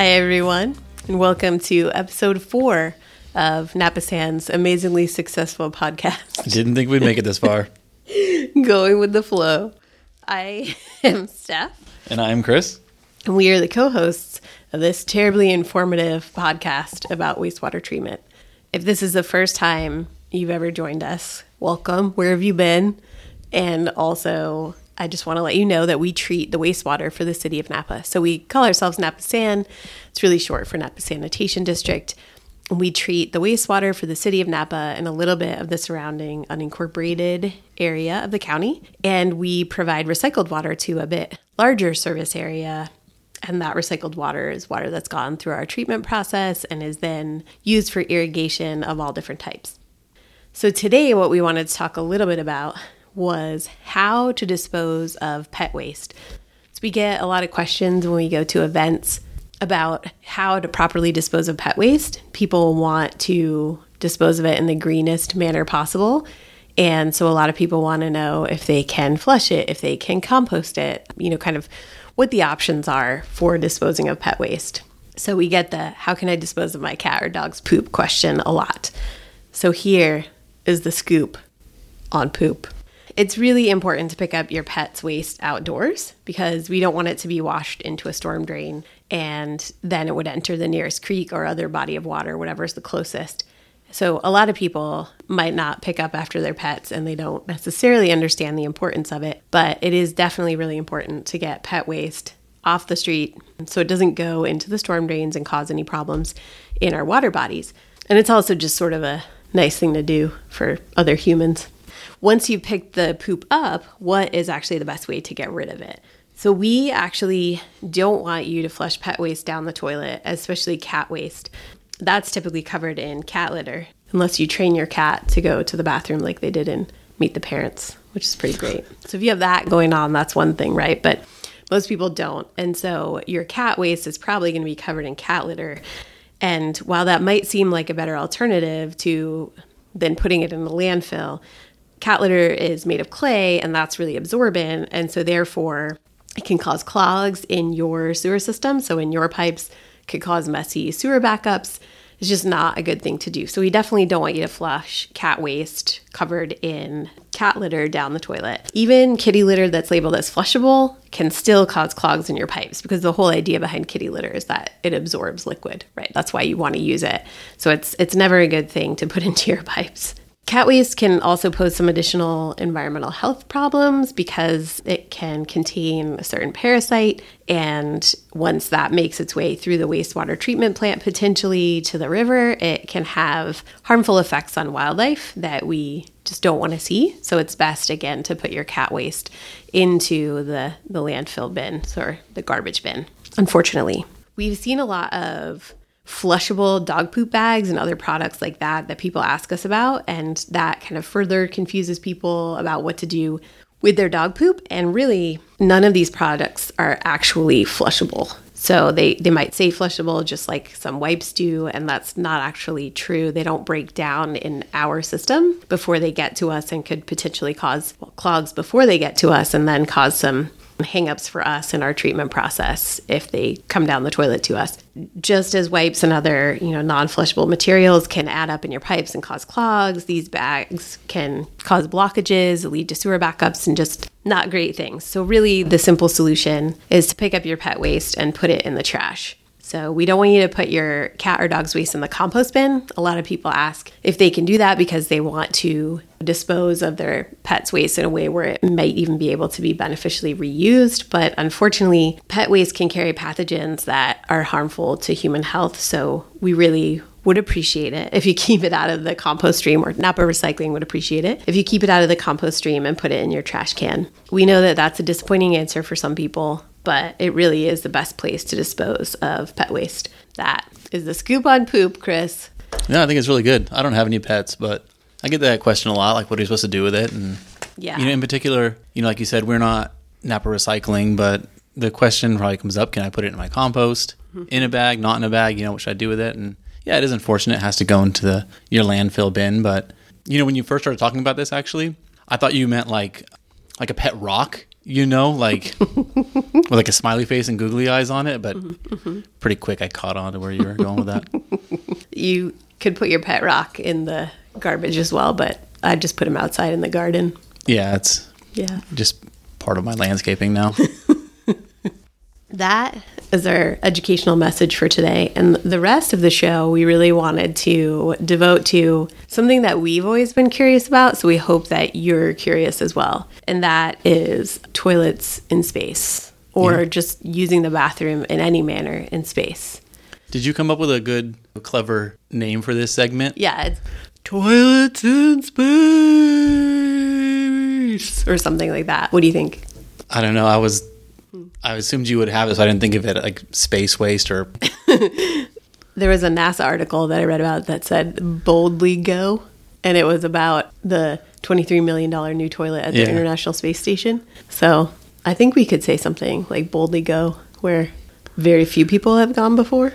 Hi, everyone, and welcome to episode four of Napa Napasan's amazingly successful podcast, Didn't think we'd make it this far. Going with the Flow. I am Steph, And I'm Chris. and we are the co hosts of this terribly informative podcast about wastewater treatment. If this is the first time you've ever joined us, welcome. Where have you been? And also, I just want to let you know that we treat the wastewater for the city of Napa. So we call ourselves Napa San. It's really short for Napa Sanitation District. We treat the wastewater for the city of Napa and a little bit of the surrounding unincorporated area of the county. And we provide recycled water to a bit larger service area and that recycled water is water that's gone through our treatment process and is then used for irrigation of all different types. So, today, what we wanted to talk a little bit about was how to dispose of pet waste. So, we get a lot of questions when we go to events about how to properly dispose of pet waste. People want to dispose of it in the greenest manner possible. And so, a lot of people want to know if they can flush it, if they can compost it, you know, kind of what the options are for disposing of pet waste. So, we get the how can I dispose of my cat or dog's poop question a lot. So, here is the scoop on poop. It's really important to pick up your pet's waste outdoors because we don't want it to be washed into a storm drain and then it would enter the nearest creek or other body of water, whatever's the closest. So, a lot of people might not pick up after their pets and they don't necessarily understand the importance of it, but it is definitely really important to get pet waste off the street so it doesn't go into the storm drains and cause any problems in our water bodies. And it's also just sort of a nice thing to do for other humans. Once you pick the poop up, what is actually the best way to get rid of it? So, we actually don't want you to flush pet waste down the toilet, especially cat waste. That's typically covered in cat litter, unless you train your cat to go to the bathroom like they did in Meet the Parents, which is pretty great. So, if you have that going on, that's one thing, right? But most people don't. And so, your cat waste is probably going to be covered in cat litter. And while that might seem like a better alternative to than putting it in the landfill, cat litter is made of clay and that's really absorbent. And so, therefore, it can cause clogs in your sewer system. So, in your pipes, could cause messy sewer backups. It's just not a good thing to do. So, we definitely don't want you to flush cat waste covered in cat litter down the toilet. Even kitty litter that's labeled as flushable can still cause clogs in your pipes because the whole idea behind kitty litter is that it absorbs liquid, right? That's why you want to use it. So, it's it's never a good thing to put into your pipes. Cat waste can also pose some additional environmental health problems because it can contain a certain parasite. And once that makes its way through the wastewater treatment plant, potentially to the river, it can have harmful effects on wildlife that we just don't want to see. So it's best, again, to put your cat waste into the, the landfill bin or the garbage bin, unfortunately. We've seen a lot of flushable dog poop bags and other products like that that people ask us about. And that kind of further confuses people about what to do with their dog poop. And really, none of these products are actually flushable. So they, they might say flushable just like some wipes do, and that's not actually true. They don't break down in our system before they get to us and could potentially cause clogs before they get to us and then cause some hangups for us in our treatment process if they come down the toilet to us. Just as wipes and other, you know, non-flushable materials can add up in your pipes and cause clogs, these bags can cause blockages, lead to sewer backups and just not great things. So really the simple solution is to pick up your pet waste and put it in the trash. So we don't want you to put your cat or dog's waste in the compost bin. A lot of people ask if they can do that because they want to dispose of their pet's waste in a way where it might even be able to be beneficially reused. But unfortunately, pet waste can carry pathogens that are harmful to human health. So we really would appreciate it if you keep it out of the compost stream, or Napa Recycling would appreciate it if you keep it out of the compost stream and put it in your trash can. We know that that's a disappointing answer for some people, but it really is the best place to dispose of pet waste. That is the scoop on poop, Chris. Yeah, I think it's really good. I don't have any pets, but I get that question a lot. Like, what are you supposed to do with it? And Yeah. you know, in particular, you know, like you said, we're not Napa Recycling, but the question probably comes up: Can I put it in my compost, mm-hmm. in a bag, not in a bag? You know, what should I do with it? And yeah, it is unfortunate; it has to go into the your landfill bin. But you know, when you first started talking about this, actually, I thought you meant like like a pet rock, you know, like with like a smiley face and googly eyes on it. But mm-hmm, mm-hmm. pretty quick, I caught on to where you were going with that. You could put your pet rock in the garbage as well, but I just put him outside in the garden. Yeah, it's Yeah. just part of my landscaping now. That is our educational message for today. And the rest of the show, we really wanted to devote to something that we've always been curious about. So we hope that you're curious as well. And that is toilets in space or Yeah. just using the bathroom in any manner in space. Did you come up with a good, clever name for this segment? Yeah, it's Toilets in space. or something like that. What do you think? I don't know. I was, I assumed you would have it, so I didn't think of it like space waste or. There was a NASA article that I read about that said boldly go, and it was about the $23 million new toilet at the Yeah. International Space Station. So I think we could say something like boldly go, where very few people have gone before.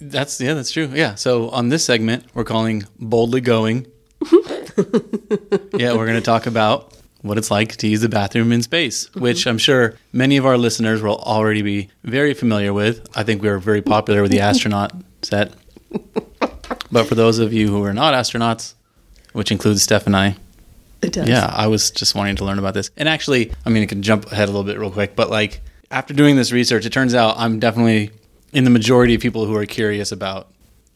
That's yeah, that's true. Yeah. So on this segment, we're calling boldly going. yeah, we're going to talk about what it's like to use the bathroom in space, mm-hmm. which I'm sure many of our listeners will already be very familiar with. I think we are very popular with the astronaut set. But for those of you who are not astronauts, which includes Steph and I, It does. yeah, I was just wanting to learn about this. And actually, I mean, I can jump ahead a little bit real quick, but like after doing this research, it turns out I'm definitely in the majority of people who are curious about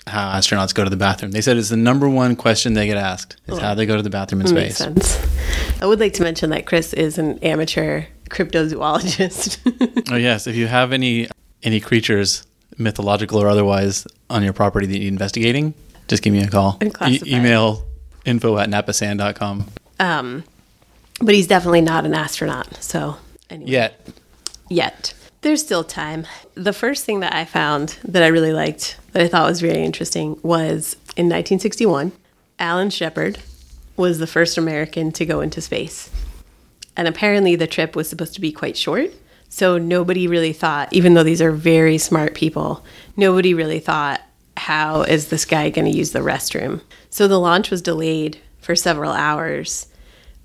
how astronauts go to the bathroom. They said it's the number one question they get asked is oh. how they go to the bathroom in Makes space. sense. I would like to mention that Chris is an amateur cryptozoologist. Oh yes, if you have any any creatures, mythological or otherwise, on your property that you need investigating, just give me a call. E- email info at napasan.com. um, but he's definitely not an astronaut. So anyway. Yet. yet. There's still time. The first thing that I found that I really liked, that I thought was very interesting, was in 1961, Alan Shepard was the first American to go into space. And apparently the trip was supposed to be quite short. So nobody really thought, even though these are very smart people, nobody really thought, how is this guy going to use the restroom? So the launch was delayed for several hours,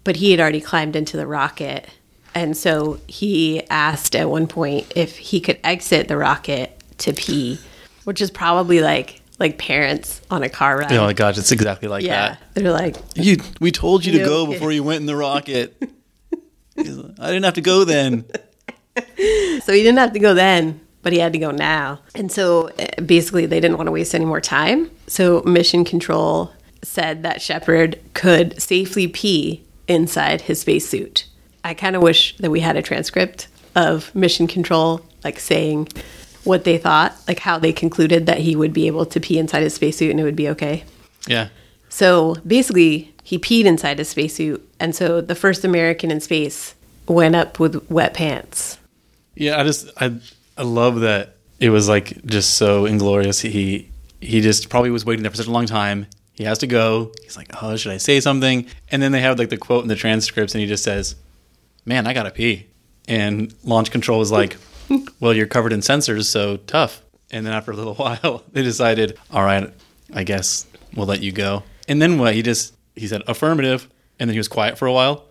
but he had already climbed into the rocket. And so he asked at one point if he could exit the rocket to pee, which is probably like like parents on a car ride. Oh my gosh, it's exactly like yeah, that. they're like, You, we told you to go kidding. before you went in the rocket. I didn't have to go then. So he didn't have to go then, but he had to go now. And so uh, basically, they didn't want to waste any more time. So Mission Control said that Shepard could safely pee inside his spacesuit. I kind of wish that we had a transcript of Mission Control, like saying what they thought, like how they concluded that he would be able to pee inside his spacesuit and it would be okay. Yeah. So basically, he peed inside his spacesuit. And so the first American in space went up with wet pants. Yeah, I just I I love that it was like just so inglorious. He he just probably was waiting there for such a long time. He has to go. He's like, "Oh, should I say something?" And then they have like the quote in the transcripts and he just says, "Man, I got to pee." And launch control was like, "Well, you're covered in sensors, so tough." And then after a little while, they decided, "All right, I guess we'll let you go." And then what? He just he said affirmative, and then he was quiet for a while.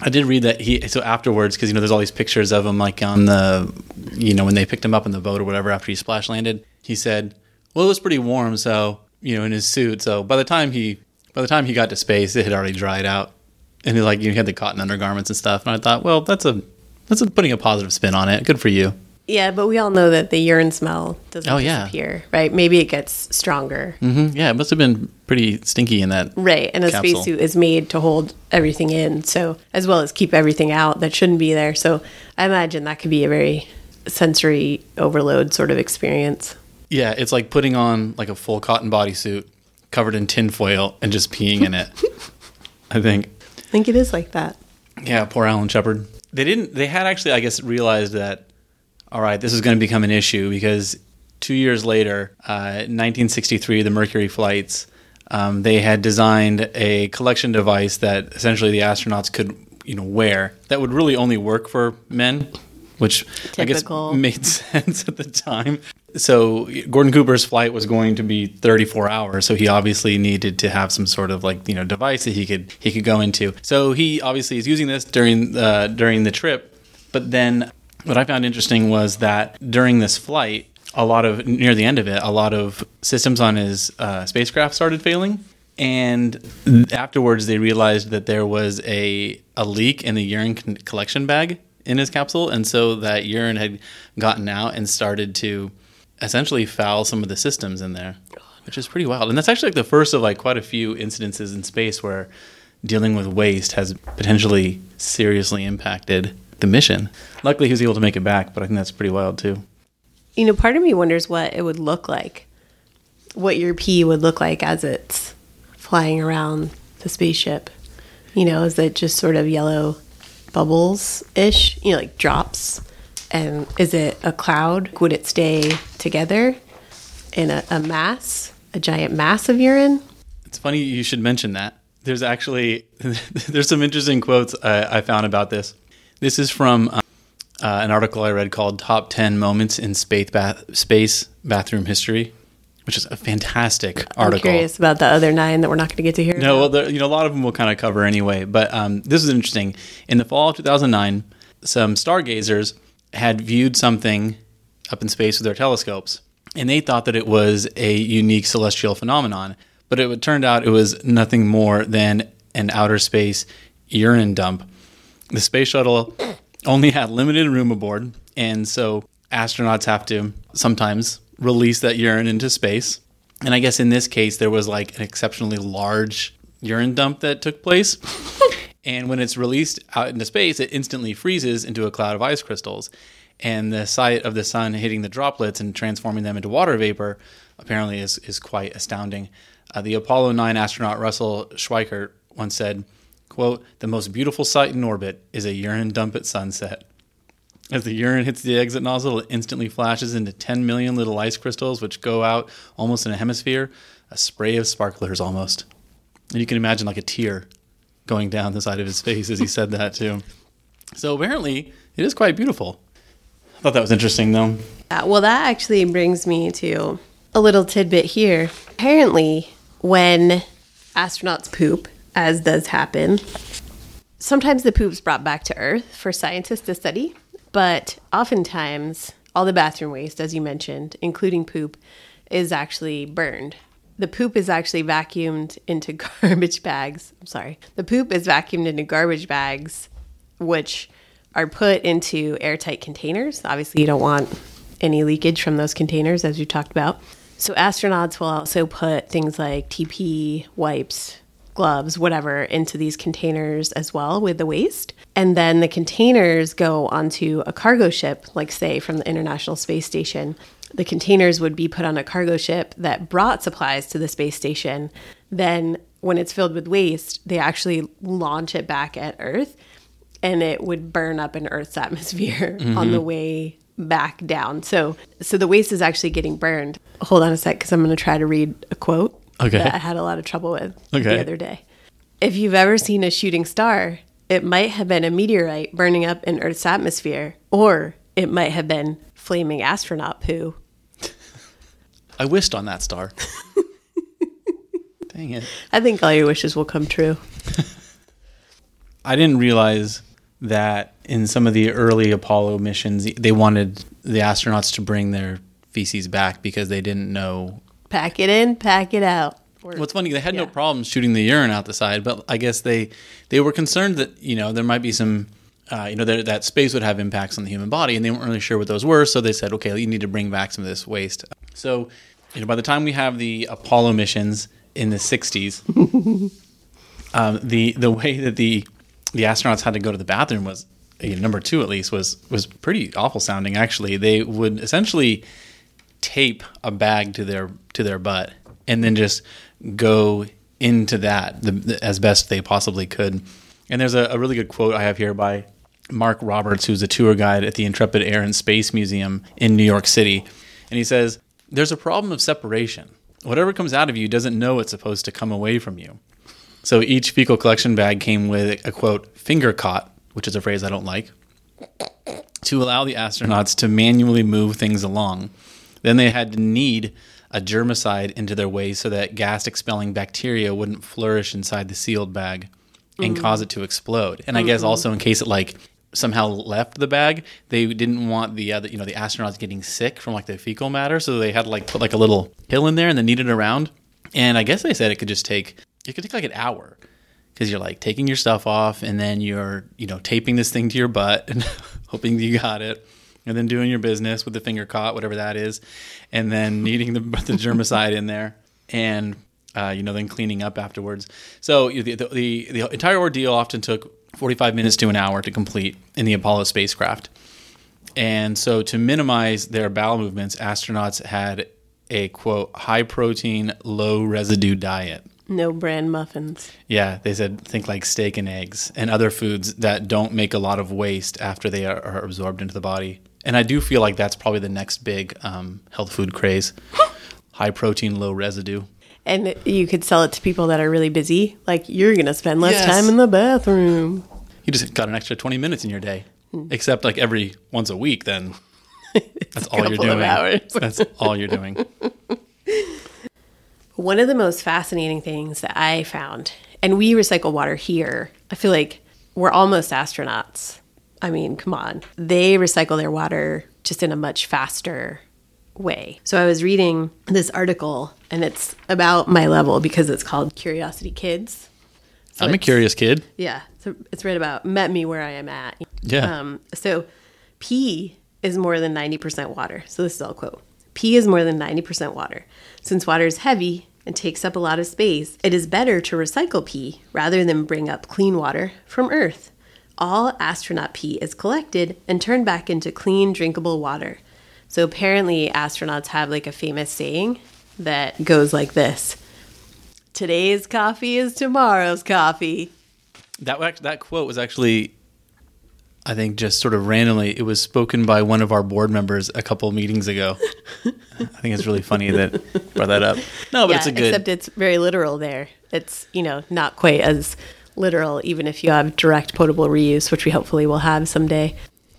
I did read that he so afterwards because you know there's all these pictures of him like on the you know when they picked him up in the boat or whatever after he splash landed. He said, "Well, it was pretty warm, so you know in his suit. So by the time he by the time he got to space, it had already dried out, and he like you know, he had the cotton undergarments and stuff. And I thought, well, that's a that's putting a positive spin on it. Good for you. Yeah, but we all know that the urine smell doesn't Oh, yeah. disappear, right? Maybe it gets stronger. hmm Yeah, it must have been pretty stinky in that. Right. And a Capsule. spacesuit is made to hold everything in, so as well as keep everything out that shouldn't be there. So I imagine that could be a very sensory overload sort of experience. Yeah, it's like putting on like a full cotton bodysuit covered in tinfoil and just peeing in it. I think. I think it is like that. Yeah, poor Alan Shepard. They didn't. They had actually, I guess, realized that. All right, this is going to become an issue because two years later, uh, 1963, the Mercury flights, um, they had designed a collection device that essentially the astronauts could, you know, wear that would really only work for men, which Typical. I guess made sense at the time. So Gordon Cooper's flight was going to be 34 hours, so he obviously needed to have some sort of like you know device that he could he could go into. So he obviously is using this during uh, during the trip. But then what I found interesting was that during this flight, a lot of near the end of it, a lot of systems on his uh, spacecraft started failing. And afterwards, they realized that there was a a leak in the urine collection bag in his capsule, and so that urine had gotten out and started to essentially foul some of the systems in there, which is pretty wild. And that's actually like the first of like quite a few incidences in space where dealing with waste has potentially seriously impacted the mission. Luckily, he was able to make it back, but I think that's pretty wild too. You know, part of me wonders what it would look like, what your pee would look like as it's flying around the spaceship. You know, is it just sort of yellow bubbles ish, you know, like drops? And is it a cloud? Would it stay together in a, a mass, a giant mass of urine? It's funny you should mention that. There's actually there's some interesting quotes I, I found about this. This is from um, uh, an article I read called "Top 10 Moments in Space Bath- Space Bathroom History," which is a fantastic I'm article. curious about the other nine that we're not going to get to hear. No, well, there, you know, a lot of them we'll kind of cover anyway. But um, this is interesting. In the fall of 2009, some stargazers had viewed something up in space with their telescopes, and they thought that it was a unique celestial phenomenon. But it turned out it was nothing more than an outer space urine dump. The space shuttle only had limited room aboard, and so astronauts have to sometimes release that urine into space. And I guess in this case, there was like an exceptionally large urine dump that took place. and when it's released out into space, it instantly freezes into a cloud of ice crystals. And the sight of the sun hitting the droplets and transforming them into water vapor apparently is, is quite astounding. Uh, the Apollo 9 astronaut Russell Schweickart once said, quote, the most beautiful sight in orbit is a urine dump at sunset. As the urine hits the exit nozzle, it instantly flashes into 10 million little ice crystals, which go out almost in a hemisphere, a spray of sparklers almost. And you can imagine like a tear going down the side of his face as he said that, too. So apparently, it is quite beautiful. I thought that was interesting, though. Uh, well, that actually brings me to a little tidbit here. Apparently, when astronauts poop, as does happen, sometimes the poop's brought back to Earth for scientists to study, but oftentimes all the bathroom waste, as you mentioned, including poop, is actually burned. The poop is actually vacuumed into garbage bags. I'm sorry. The poop is vacuumed into garbage bags, which are put into airtight containers. Obviously, you don't want any leakage from those containers, as you talked about. So, astronauts will also put things like TP, wipes, gloves, whatever, into these containers as well with the waste. And then the containers go onto a cargo ship, like, say, from the International Space Station. The containers would be put on a cargo ship that brought supplies to the space station. Then, when it's filled with waste, they actually launch it back at Earth and it would burn up in Earth's atmosphere on the mm-hmm. way back down. So, so the waste is actually getting burned. Hold on a sec, because I'm going to try to read a quote Okay. that I had a lot of trouble with Okay. the other day. If you've ever seen a shooting star, it might have been a meteorite burning up in Earth's atmosphere, or it might have been flaming astronaut poo. I wished on that star. Dang it. I think all your wishes will come true. I didn't realize that in some of the early Apollo missions, they wanted the astronauts to bring their feces back because they didn't know. Pack it in, pack it out. Or- What's funny, they had no Yeah. problem shooting the urine out the side, but I guess they they were concerned that you know there might be some. Uh, you know that, that space would have impacts on the human body, and they weren't really sure what those were. So they said, "Okay, you need to bring back some of this waste." So, you know, by the time we have the Apollo missions in the '60s, um, the the way that the the astronauts had to go to the bathroom was uh, number two at least was was pretty awful sounding. Actually, they would essentially tape a bag to their to their butt and then just go into that the, the- as best they possibly could. And there's a, a really good quote I have here by Mark Roberts, who's a tour guide at the Intrepid Air and Space Museum in New York City, and he says, "There's a problem of separation. Whatever comes out of you doesn't know it's supposed to come away from you." So each fecal collection bag came with a quote finger cot, which is a phrase I don't like, to allow the astronauts to manually move things along. Then they had to knead a germicide into their waste so that gas expelling bacteria wouldn't flourish inside the sealed bag and mm-hmm. cause it to explode. And I guess mm-hmm. also in case it like somehow left the bag, they didn't want the you know, the astronauts getting sick from like the fecal matter, so they had to like put like a little pill in there and then knead it around. And I guess they said it could just take it could take like an hour because you're like taking your stuff off and then you're you know taping this thing to your butt and hoping you got it and then doing your business with the finger cot whatever that is and then kneading the, the germicide in there and uh, you know then cleaning up afterwards so the, the, the, the entire ordeal often took 45 minutes to an hour to complete in the apollo spacecraft and so to minimize their bowel movements astronauts had a quote high protein low residue diet No brand muffins. yeah, they said think like steak and eggs and other foods that don't make a lot of waste after they are, are absorbed into the body. And I do feel like that's probably the next big um, health food craze high protein, low residue. And you could sell it to people that are really busy. Like, you're going to spend less Yes. time in the bathroom. You just got an extra 20 minutes in your day. Except like every once a week, then that's all you're doing. That's all you're doing. One of the most fascinating things that I found, and we recycle water here, I feel like we're almost astronauts. I mean, come on. They recycle their water just in a much faster way. So I was reading this article, and it's about my level because it's called Curiosity Kids. So I'm a curious kid. Yeah, so it's read about met me where I am at. Yeah. Um, so pee is more than 90% water. So this is all quote. Pee is more than 90% water. Since water is heavy and takes up a lot of space, it is better to recycle pee rather than bring up clean water from Earth. All astronaut pee is collected and turned back into clean, drinkable water. So apparently, astronauts have like a famous saying that goes like this Today's coffee is tomorrow's coffee. That that quote was actually, I think, just sort of randomly. It was spoken by one of our board members a couple meetings ago. I think it's really funny that you brought that up. No, but it's a good. Except it's very literal there. It's, you know, not quite as literal, even if you have direct potable reuse, which we hopefully will have someday.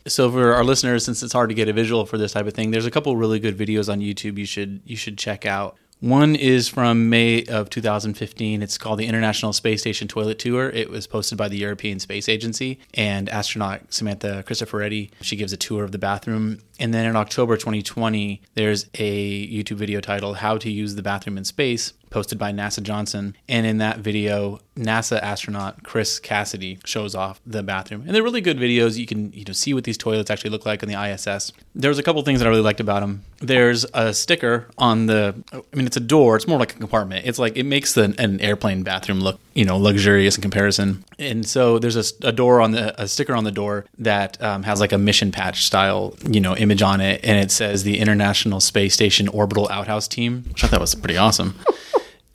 So for our listeners, since it's hard to get a visual for this type of thing, there's a couple really good videos on YouTube you should you should check out. One is from May of 2015. It's called the International Space Station Toilet Tour. It was posted by the European Space Agency and astronaut Samantha Cristoforetti. She gives a tour of the bathroom. And then in October 2020, there's a YouTube video titled "How to Use the Bathroom in Space," posted by NASA Johnson. And in that video, NASA astronaut Chris Cassidy shows off the bathroom. And they're really good videos. You can you know see what these toilets actually look like on the ISS. There's a couple things that I really liked about them. There's a sticker on the. I mean, it's a door. It's more like a compartment. It's like it makes the, an airplane bathroom look you know luxurious in comparison. And so there's a, a door on the a sticker on the door that um, has like a mission patch style you know image on it, and it says the International Space Station Orbital Outhouse Team, which I thought was pretty awesome.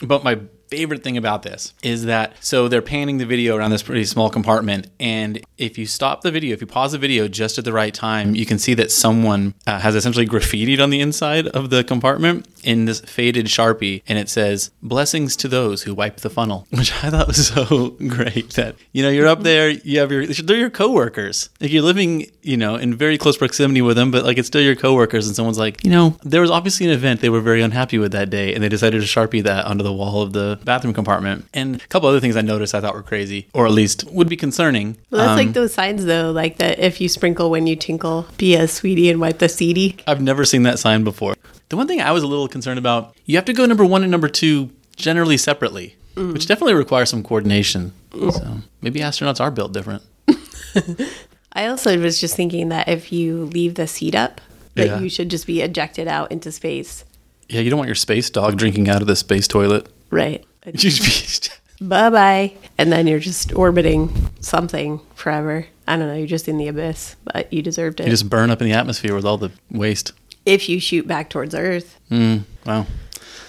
But my favorite thing about this is that so they're panning the video around this pretty small compartment, and if you stop the video, if you pause the video just at the right time, you can see that someone uh, has essentially graffitied on the inside of the compartment in this faded sharpie, and it says "Blessings to those who wipe the funnel," which I thought was so great. That you know you're up there, you have your they're your coworkers, like you're living you know in very close proximity with them, but like it's still your coworkers, and someone's like, you know, there was obviously an event they were very unhappy with that day, and they decided to sharpie that onto the wall of the bathroom compartment. And a couple other things I noticed I thought were crazy, or at least would be concerning. Well, that's Um, like those signs, though, like that if you sprinkle when you tinkle, be a sweetie and wipe the seedy. I've never seen that sign before. The one thing I was a little concerned about, you have to go number one and number two generally separately, which definitely requires some coordination. So maybe astronauts are built different. I also was just thinking that if you leave the seat up, that Yeah. you should just be ejected out into space. Yeah, you don't want your space dog drinking out of the space toilet. Right. You be- bye bye. And then you're just orbiting something forever. I don't know. You're just in the abyss, but you deserved it. you just burn up in the atmosphere with all the waste. if you shoot back towards Earth. Mm, wow.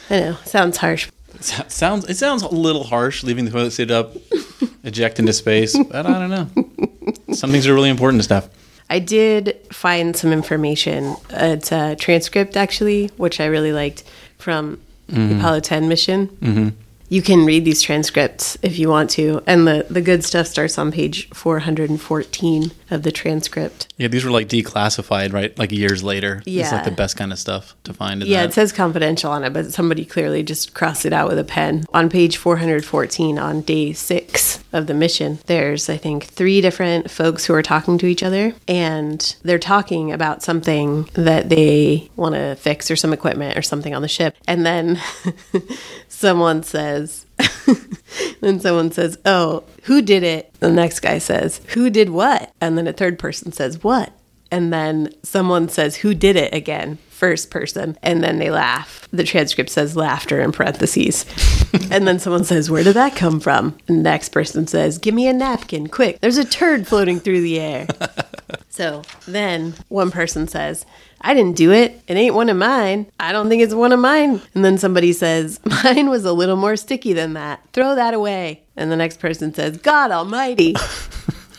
I know. Sounds harsh. It sounds it sounds a little harsh leaving the toilet seat up, eject into space, but I don't know. Some things are really important to stuff. I did find some information. It's a transcript, actually, which I really liked from the Apollo 10 mission. You can read these transcripts if you want to. And the, the good stuff starts on page 414 of the transcript. Yeah, these were like declassified, right? Like years later. It's Yeah. like the best kind of stuff to find. In Yeah, that. it says confidential on it, but somebody clearly just crossed it out with a pen. On page 414, on day six of the mission, there's, I think, three different folks who are talking to each other, and they're talking about something that they want to fix or some equipment or something on the ship. And then someone says, then someone says, Oh, who did it? The next guy says, Who did what? And then a third person says, What? And then someone says, Who did it again? First person. And then they laugh. The transcript says laughter in parentheses. and then someone says, Where did that come from? And the next person says, Give me a napkin, quick. There's a turd floating through the air. so then one person says, I didn't do it. It ain't one of mine. I don't think it's one of mine. And then somebody says, Mine was a little more sticky than that. Throw that away. And the next person says, God almighty.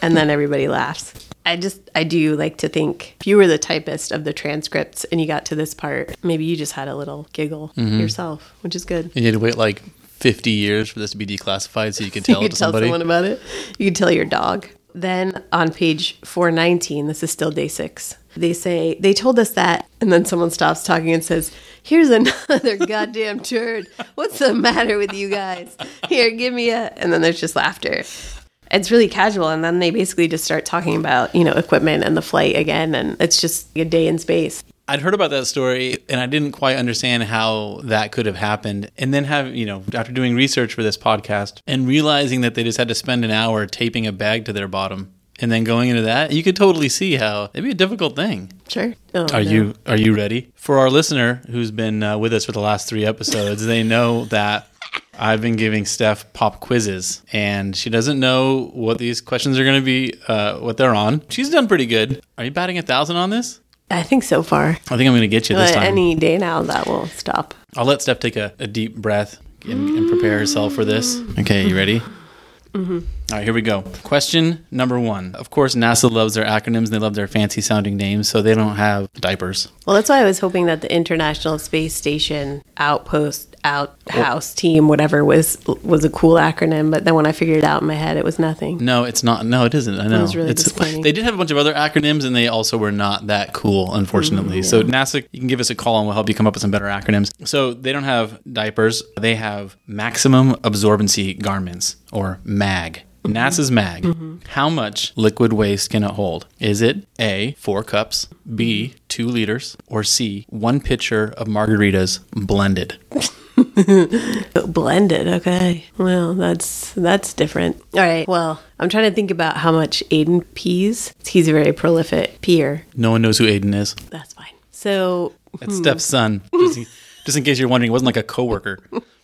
and then everybody laughs. I just, I do like to think if you were the typist of the transcripts and you got to this part, maybe you just had a little giggle mm-hmm. yourself, which is good. And you had to wait like 50 years for this to be declassified so you could tell you it could to tell somebody. someone about it. You could tell your dog. Then on page 419, this is still day six, they say, they told us that. And then someone stops talking and says, Here's another goddamn turd. What's the matter with you guys? Here, give me a. And then there's just laughter. It's really casual. And then they basically just start talking about, you know, equipment and the flight again. And it's just a day in space. I'd heard about that story and I didn't quite understand how that could have happened. And then have, you know, after doing research for this podcast and realizing that they just had to spend an hour taping a bag to their bottom and then going into that, you could totally see how it'd be a difficult thing. Sure. Oh, Are no. you are you ready? For our listener who's been uh, with us for the last 3 episodes, they know that I've been giving Steph pop quizzes and she doesn't know what these questions are going to be uh, what they're on. She's done pretty good. Are you batting a 1000 on this? I think so far. I think I'm going to get you this But time. any day now, that will stop. I'll let Steph take a, a deep breath and, and prepare herself for this. Okay, you ready? Mm-hmm. right, here we go. Question number one. Of course, NASA loves their acronyms and they love their fancy sounding names, so they don't have diapers. Well, that's why I was hoping that the International Space Station Outpost Outhouse Team, whatever, was was a cool acronym. But then when I figured it out in my head, it was nothing. No, it's not. No, it isn't. I know. was really it's, disappointing. they did have a bunch of other acronyms and they also were not that cool, unfortunately. Mm, so, NASA, you can give us a call and we'll help you come up with some better acronyms. So, they don't have diapers, they have maximum absorbency garments or MAG. Mm-hmm. NASA's MAG. Mm-hmm. How much liquid waste can it hold? Is it A, four cups, B, two liters, or C, one pitcher of margaritas blended? Blended, okay. Well, that's that's different. All right. Well, I'm trying to think about how much Aiden pees. He's a very prolific peer. No one knows who Aiden is. That's fine. So It's hmm. Steph's son. Just just in case you're wondering, it wasn't like a coworker.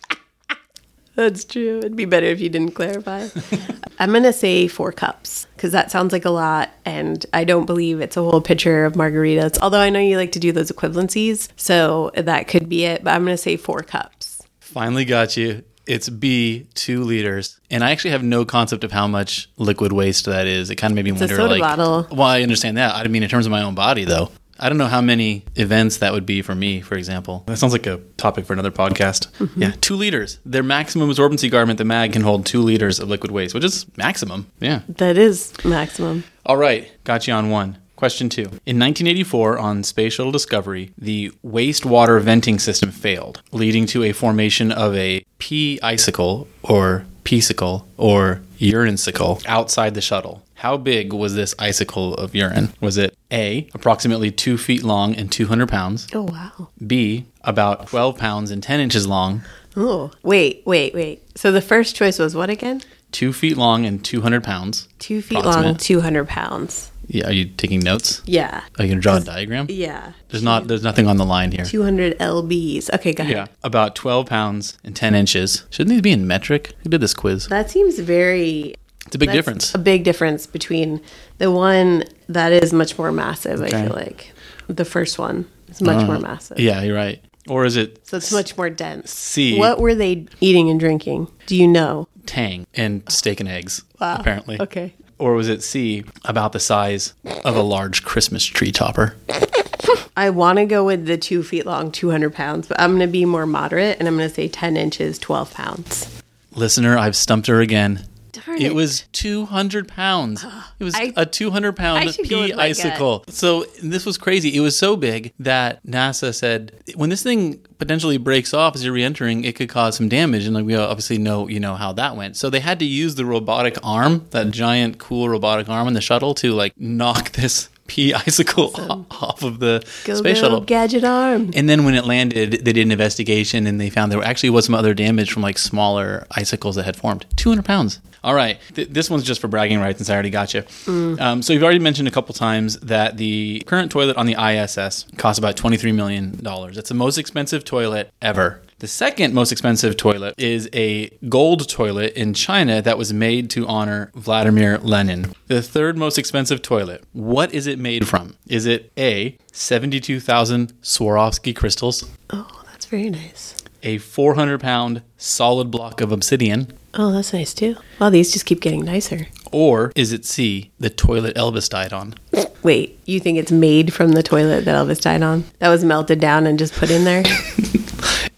That's true. It'd be better if you didn't clarify. I'm going to say four cups because that sounds like a lot. And I don't believe it's a whole pitcher of margaritas. Although I know you like to do those equivalencies. So that could be it. But I'm going to say four cups. Finally got you. It's B, two liters. And I actually have no concept of how much liquid waste that is. It kind of made me a wonder soda like bottle. Well, I understand that. I mean in terms of my own body though. I don't know how many events that would be for me, for example. That sounds like a topic for another podcast. Mm-hmm. Yeah, two liters. Their maximum absorbency garment, the mag, can hold two liters of liquid waste, which is maximum. Yeah. That is maximum. All right, got you on one. Question two. In 1984, on Space Shuttle Discovery, the wastewater venting system failed, leading to a formation of a pea icicle or pesicle or urinesicle outside the shuttle. How big was this icicle of urine? Was it A, approximately two feet long and 200 pounds, Oh, wow. B, about 12 pounds and 10 inches long, Oh, wait, wait, wait. So the first choice was what again? two feet long and 200 pounds? Two feet long, 200 pounds. Yeah, are you taking notes? Yeah. Are you going to draw a diagram? Yeah. There's not. There's nothing on the line here. 200 lbs. Okay, go ahead. Yeah, about 12 pounds and 10 inches. Shouldn't these be in metric? Who did this quiz? That seems very It's a big That's difference. A big difference between the one that is much more massive, I feel like. The first one is much uh, more massive. Yeah, you're right. Or is it So it's much more dense. C, What were they eating and drinking? Do you know? tang, and steak and eggs, Wow. apparently? Okay. Or was it C, about the size of a large Christmas tree topper? I want to go with the two feet long, 200 pounds, but I'm going to be more moderate and I'm going to say 10 inches, 12 pounds. Listener, I've stumped her again. Darn It was 200 pounds. It was I- a 200 I pound should go pea with my gut. icicle. So this was crazy. It was so big that NASA said when this thing potentially breaks off as you're re-entering, it could cause some damage. And like we obviously know, you know how that went. So they had to use the robotic arm, that giant cool robotic arm in the shuttle, to like knock this pea icicle off of the Go, space go, shuttle. gadget arm. And then when it landed, they did an investigation and they found there actually was some other damage from like smaller icicles that had formed. 200 pounds. All right. Th- this one's just for bragging rights since I already got you. Um, so you've already mentioned a couple times that the current toilet on the ISS costs about $23 million. It's the most expensive toilet ever. The second most expensive toilet is a gold toilet in China that was made to honor Vladimir Lenin. The third most expensive toilet, what is it made from? Is it A, 72,000 Swarovski crystals, Oh, that's very nice. a 400 pound solid block of obsidian, Oh, that's nice too. Wow, these just keep getting nicer. or is it C, the toilet Elvis died on? Wait, you think it's made from the toilet that Elvis died on? That was melted down and just put in there?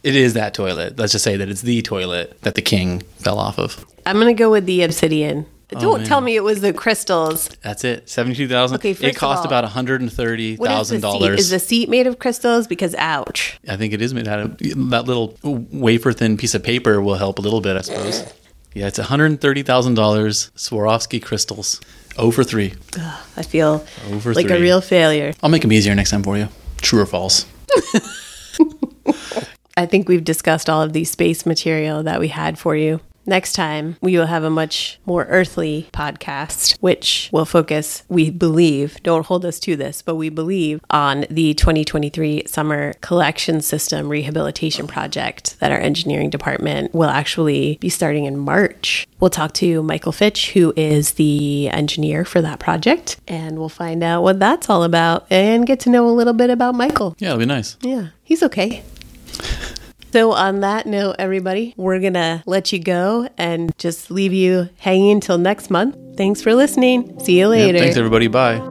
It is that toilet. Let's just say that it's the toilet that the king fell off of. I'm gonna go with the obsidian. Oh, Don't Oh, man. tell me it was the crystals. That's it. 72,000. Okay, first it of cost all, about What is $130,000. Is the seat made of crystals? Because ouch. I think it is made out of that little wafer thin piece of paper will help a little bit, I suppose. Yeah, it's $130,000 Swarovski crystals. Oh for 3. I feel oh Over like a real failure. I'll make them easier next time for you. True or false? I think we've discussed all of the space material that we had for you. Next time, we will have a much more earthly podcast, which will focus, we believe, don't hold us to this, but we believe on the 2023 Summer Collection System Rehabilitation Project that our engineering department will actually be starting in March. We'll talk to Michael Fitch, who is the engineer for that project, and we'll find out what that's all about and get to know a little bit about Michael. Yeah, it'll be nice. Yeah, he's okay. So, on that note, everybody, we're going to let you go and just leave you hanging until next month. Thanks for listening. See you later. thanks, everybody. Bye.